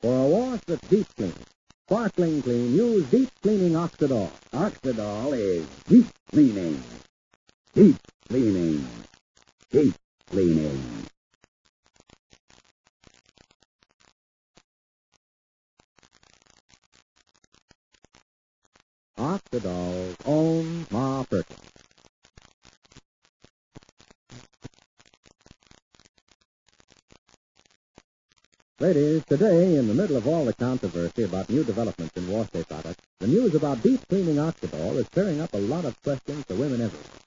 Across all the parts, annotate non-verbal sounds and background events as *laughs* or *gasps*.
For a wash that's deep clean, sparkling clean, use deep cleaning Oxydol. Oxydol is deep cleaning. Deep cleaning. Deep cleaning. Oxydol's own Ma Perkins. Ladies, today, in the middle of all the controversy about new developments in wash day products, the news about deep cleaning Oxydol is stirring up a lot of questions for women everywhere.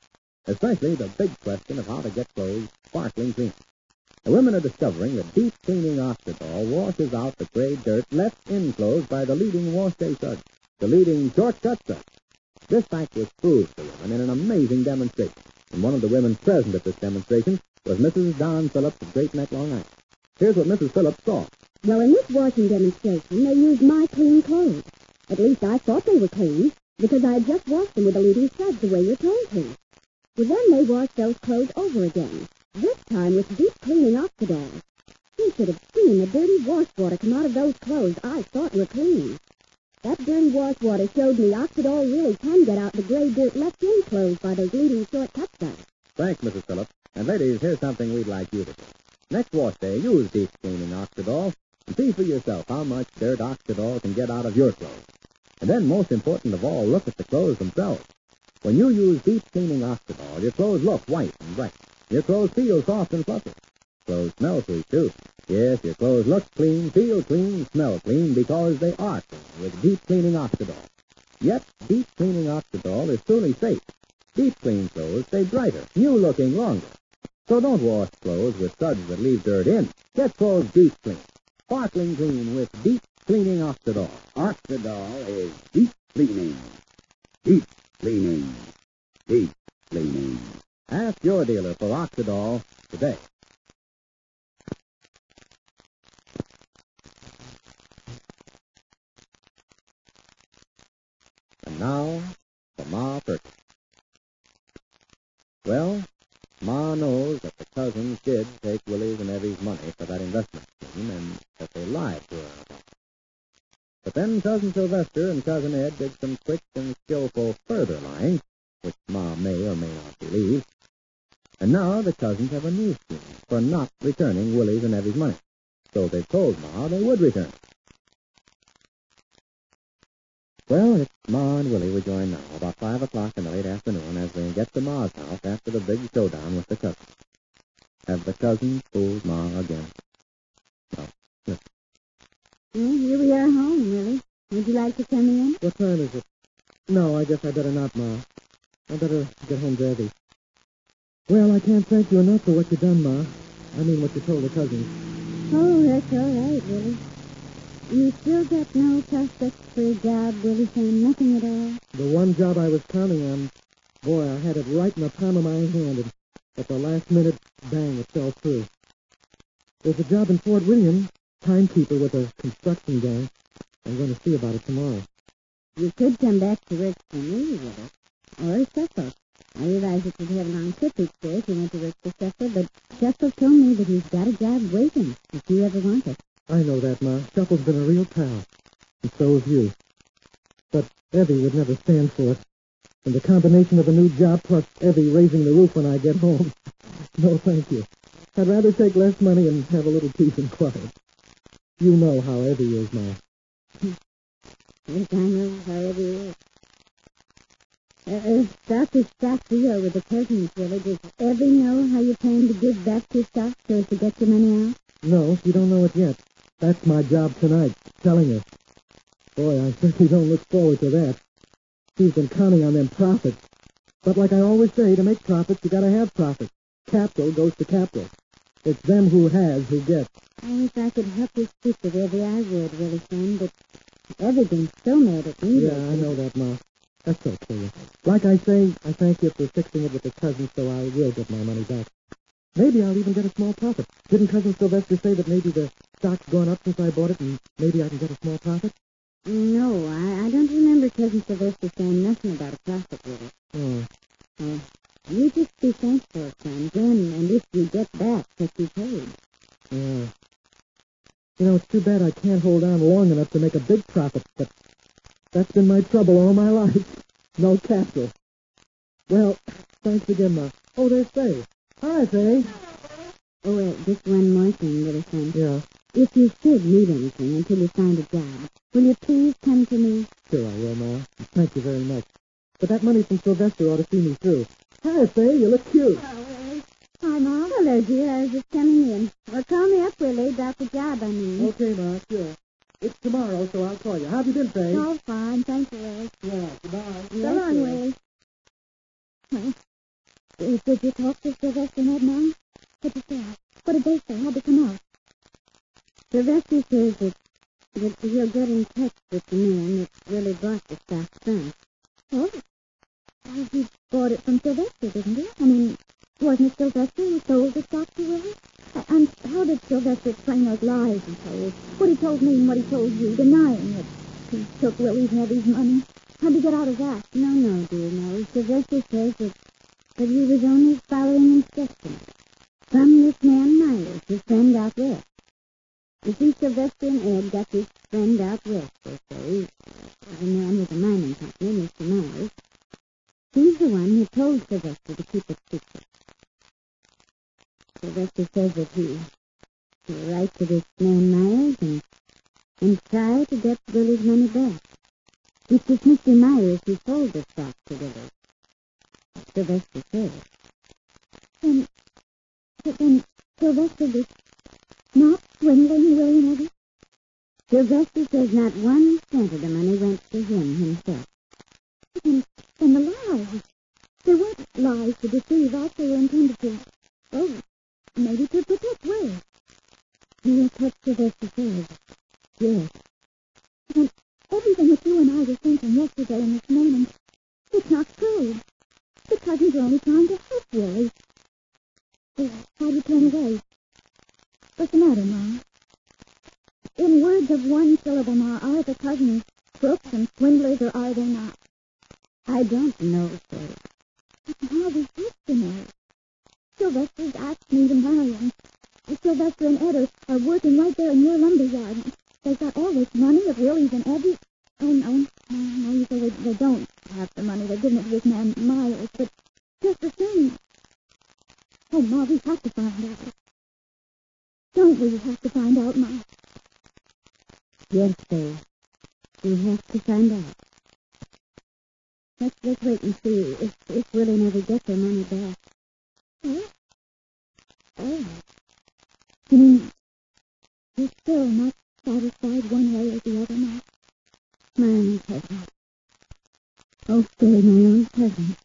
Especially the big question of how to get clothes sparkling clean. The women are discovering that deep cleaning Oxydol washes out the gray dirt left in clothes by the leading wash day suds, the leading shortcut suds. This fact was proved to women in an amazing demonstration. And one of the women present at this demonstration was Mrs. Don Phillips of Great Neck, Long Island. Here's what Mrs. Phillips saw. Well, in this washing demonstration, they used my clean clothes. At least I thought they were clean, because I had just washed them with a leading suds the way you're told to. Well, then they washed those clothes over again, this time with deep cleaning Oxydol. You should have seen the dirty wash water come out of those clothes I thought were clean. That dirty wash water showed me Oxydol really can get out the gray dirt left in clothes by those leading shortcut suds. Thanks, Mrs. Phillips. And ladies, here's something we'd like you to do. Next wash day, use deep cleaning Oxydol and see for yourself how much dirt Oxydol can get out of your clothes. And then, most important of all, look at the clothes themselves. When you use deep cleaning Oxydol, your clothes look white and bright. Your clothes feel soft and fluffy. Clothes smell sweet, too. Yes, your clothes look clean, feel clean, smell clean because they are clean with deep cleaning Oxydol. Yet, deep cleaning Oxydol is truly safe. Deep clean clothes stay brighter, new looking longer. So don't wash clothes with suds that leave dirt in. Get clothes deep clean, sparkling clean with deep cleaning Oxydol. Oxydol is deep cleaning. Deep cleaning. Deep cleaning. Ask your dealer for Oxydol today. And now, for Ma Perkins. Well, Ma knows that the cousins did take Willie's and Evie's money for that investment scheme, and that they lied to her about. But then Cousin Sylvester and Cousin Ed did some quick and skillful further lying, which Ma may or may not believe. And now the cousins have a new scheme for not returning Willie's and Evie's money. So they've told Ma they would return it. Well, it's Ma and Willie we now, about five o'clock in the late afternoon, as we get to Ma's house after the big showdown with the cousins. Have the cousins told Ma again? No. Well, here we are home, Willie. Would you like to come in? What time is it? No, I guess I better not, Ma. I better get home to Evie. Well, I can't thank you enough for what you've done, Ma. I mean what you told the cousins. Oh, that's all right, Willie. You still got no prospects for a job, Willie, Sam? Nothing at all? The one job I was counting on, boy, I had it right in the palm of my hand, and at the last minute, bang, it fell through. There's a job in Fort William, timekeeper with a construction gang. I'm going to see about it tomorrow. You could come back to work for me, Willie. Or Cecil. I realize that you'd have a long trip each day if you went to work for Cecil, but Cecil told me that he's got a job waiting if you ever want it. I know that, Ma. Shuffle's been a real pal. And so have you. But Evie would never stand for it. And the combination of a new job plus Evie raising the roof when I get home. *laughs* no, thank you. I'd rather take less money and have a little peace and quiet. You know how Evie is, Ma. Yes, I know how Evie is. Uh, Dr. Stock deal with the cousins, Willie. Does Evie know how you plan to give back your stock so as to get your money out? No, you don't know it yet. That's my job tonight, telling her. Boy, I certainly don't look forward to that. She's been counting on them profits. But like I always say, to make profits, you gotta have profits. Capital goes to capital. It's them who has who gets. Oh, if I could help you speak with Evie, I would, Willie, son, but been so mad at me. Yeah, I know that, Ma. That's okay. Like I say, I thank you for fixing it with the cousin, so I will get my money back. Maybe I'll even get a small profit. Didn't Cousin Sylvester say that maybe the stock's gone up since I bought it and maybe I can get a small profit? No, I, I don't remember Cousin Sylvester saying nothing about a profit, Willie. Oh, Uh, you just be thankful, son, then and if you get back what you paid. yeah. You know, it's too bad I can't hold on long enough to make a big profit, but that's been my trouble all my *laughs* life. No capital. Well, thanks again, Ma. Oh, there's Faye. Hi, Faye. Oh, uh, just one more thing, little friend. Yeah, If you should need anything until you find a job, will you please come to me? sure I will, Ma. Thank you very much. But that money from Sylvester ought to see me through. Hi, Faye. You look cute. Oh, Hi, Mom. Oh, Hello, dear. I was just coming in. Well, call me up, Willie, about the job, I mean. Okay, Ma, sure. It's tomorrow, so I'll call you. How have you been, Faye? All oh, fine. Thank you, Willie. Yeah, goodbye. So long, Willie. Well, did you talk to Sylvester and Ed now? What'd you say? What did they say? How'd they come out? Sylvester says that, that he'll get in touch with the man that really bought the stock first. Oh? He bought it from Sylvester, didn't he? I mean, wasn't it Sylvester who sold the stock to Willie? And how did Sylvester explain those lies he told? What he told me and what he told you, denying that he took Willie's Eddie's money? How'd you get out of that? No, no, dear, no. Sylvester says that, that he was only following instructions from this man Myers, his friend out west. You see, Sylvester and Ed got this friend out west, they say. The man with the mining company, Mr. Myers. One who told Sylvester to keep it secret. Sylvester says that he, he'll write to this man Myers and, and try to get Willie's money back. It's this Mr. Myers who sold the stock to Willie. Sylvester says. Then, then Sylvester was not swindling Willie and Eddie? Sylvester says not one cent of the money went to him himself. And, and the lies. They weren't lies to deceive us. They were intended to, oh, maybe to protect Will. Yes, what Sylvester says. Yes. And everything that you and I were thinking yesterday and this morning, it's not true. The cousins are only trying to help Willie. Oh, Why'd you turn away? What's the matter, Ma? In words of one syllable, Ma, are the cousins crooks and swindlers or are they not? I don't know, sir. We have. Sylvester's asked me to marry him. Sylvester and Ed are, working right there in your lumber yard. They've got all this money of Willie's and Eddie's. Oh, no, no, no, you say they, they don't have the money. They're giving it to this man Miles, but just the same. Oh, Ma, we have to find out. Don't we have to find out, Ma? Yes, sir. We have to find out. Let's, let's wait and see if, if Willie never gets her money back. Oh? Oh. You mean you're still not satisfied one way or the other, Ma? My own cousin. Oh, Billy, my own cousin.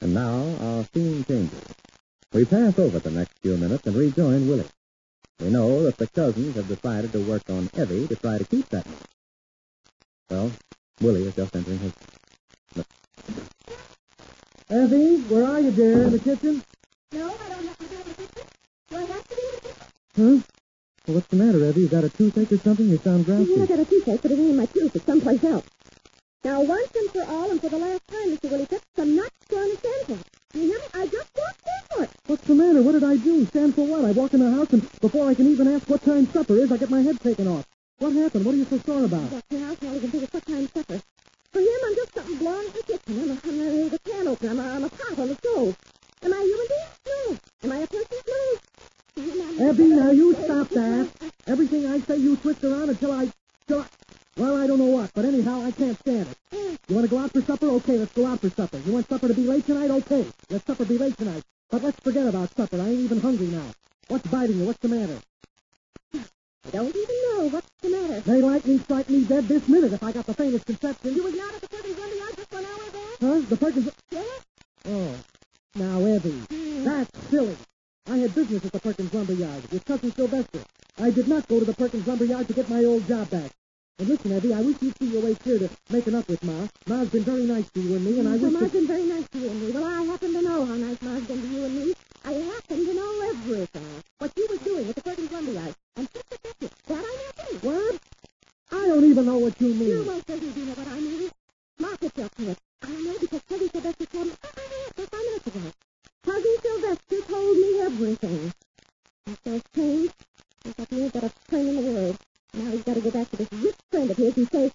And now our scene changes. We pass over the next few minutes and rejoin Willie. We know that the cousins have decided to work on Evie to try to keep that money. Well, Willie is just entering his... Evie, where are you, dear? In the kitchen? No, I don't have to be in the kitchen. Do I have to be in the kitchen? Huh? Well, what's the matter, Evie? You got a toothache or something? You sound Yeah, I grouchy. got a toothache, but it ain't in my tooth. It's someplace else. Now, once and for all, and for the last time, Mr. Willie, put some nuts on the sample. You hear me? I just walked it. What's the matter? What did I do? Stand for what? I walk in the house, and before I can even ask what time supper is, I get my head taken off. What happened? What are you so sore about? In the house, now we can think of what time supper. For him, I'm just something blowing in the kitchen. I'm a, I'm a, the can opener. I'm a, I'm a pot on the stove. Am I a human being? No. Am I a person? No. Abby, now you stop that. Everything I say you twist around until I... Till I... Well, I don't know what, but anyhow, I can't stand it. You want to go out for supper? Okay, let's go out for supper. You want supper to be late tonight? Okay, let supper be late tonight. But let's forget about supper. I ain't even hungry now. What's biting you? What's the matter? I don't even know what's the matter. They like me strike me dead this minute if I got the faintest conception. You was not at the Perkins Lumber Yard just one hour ago? Huh? The Perkins... Yes. Oh, now, Evie, hmm. that's silly. I had business at the Perkins Lumber Yard with Cousin Sylvester. I did not go to the Perkins Lumber Yard to get my old job back. And listen, Evie, I wish you'd see your way clear to making up with Ma. Ma's been very nice to you and me, and I well, wish... Ma's that- been very nice to you and me. Well, I happened to you and me. It happened in all every. What you were doing with the curtain Columbia. And just a second. That I know too. What? I don't even know what you mean. You won't say you do know what I mean. Lock yourself to it. I know because Peggy Sylvester told me. Oh, I know it five minutes ago. Peggy Sylvester told me everything. And so strange. He's got the got a train in the world. Now he's got to go back to this rich friend of his and say,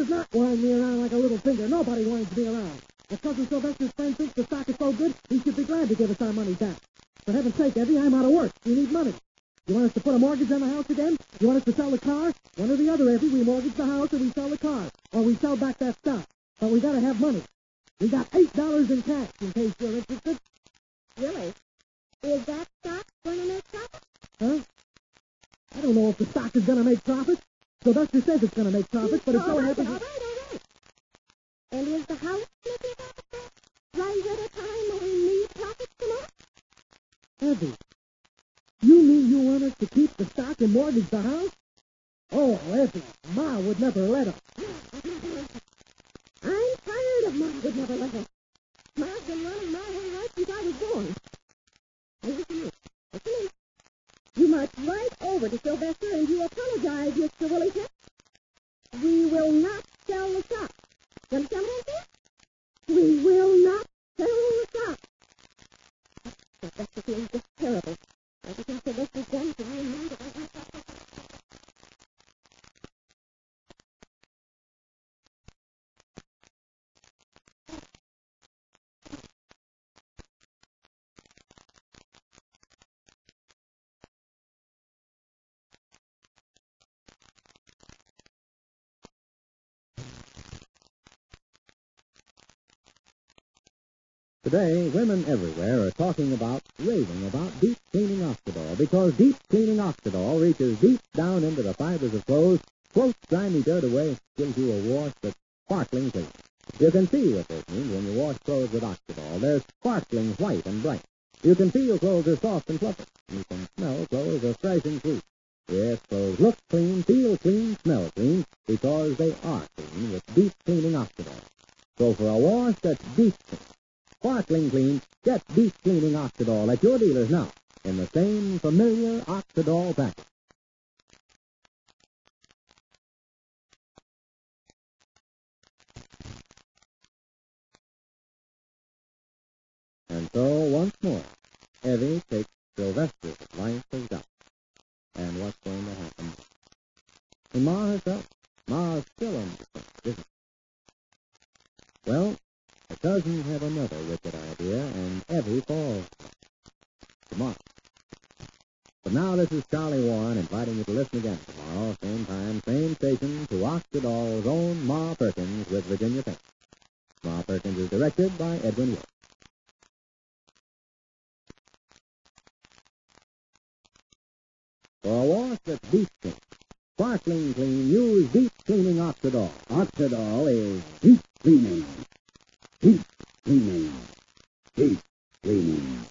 does not wind me around like a little finger. Nobody winds me around. If Cousin Sylvester's friend thinks the stock is so good, he should be glad to give us our money back. For heaven's sake, Evie, I'm out of work. We need money. You want us to put a mortgage on the house again? You want us to sell the car? One or the other, Evie. We mortgage the house or we sell the car. Or we sell back that stock. But we gotta have money. We got eight dollars in cash in case you're interested. Willie, is that stock going to make profit? Huh? I don't know if the stock is gonna make profit. Sylvester says it's gonna make profit, but it so all right, happens... all right, all right. And is the house making profit? Right at a time when we need profits the most? Evie, you mean you want us to keep the stock and mortgage the house? Oh, Evie, Ma would never let us. *gasps* I'm tired of Ma would never let us. Ma's been running my whole life since I was born. Now listen to me. Listen to me. Must write over to Sylvester and you apologize, Mr. Willie Fitz. We will not sell the stock. You understand what I'm? We will not sell the stock. Sylvester feels just terrible. Everything Sylvester's done to me and me that I want Today, women everywhere are talking about, raving about deep cleaning Oxydol because deep cleaning Oxydol reaches deep down into the fibers of clothes, floats grimy dirt away, gives you a wash that's sparkling clean. You can see what this means when you wash clothes with Oxydol. They're sparkling white and bright. You can feel clothes are soft and fluffy. You can smell clothes are fresh and sweet. Yes, clothes look clean, feel clean, smell clean, because they are clean with deep cleaning Oxydol. So for a wash that's deep clean, sparkling clean, get deep cleaning Oxydol at your dealers now in the same familiar Oxydol package. And so, once more, Evie takes Sylvester's life as God. And what's going to happen? Ma herself, Ma's still undecided, isn't she? Well, her cousin have another wicked idea, and Evie falls for it. Tomorrow. But now this is Charlie Warren inviting you to listen again tomorrow, same time, same station, to Oxydol's own Ma Perkins with Virginia Payne. Ma Perkins is directed by Edwin Wood. For a wash that's deep clean, sparkling clean, use deep cleaning Oxydol. Oxydol is deep cleaning. Deep cleaning. Deep cleaning.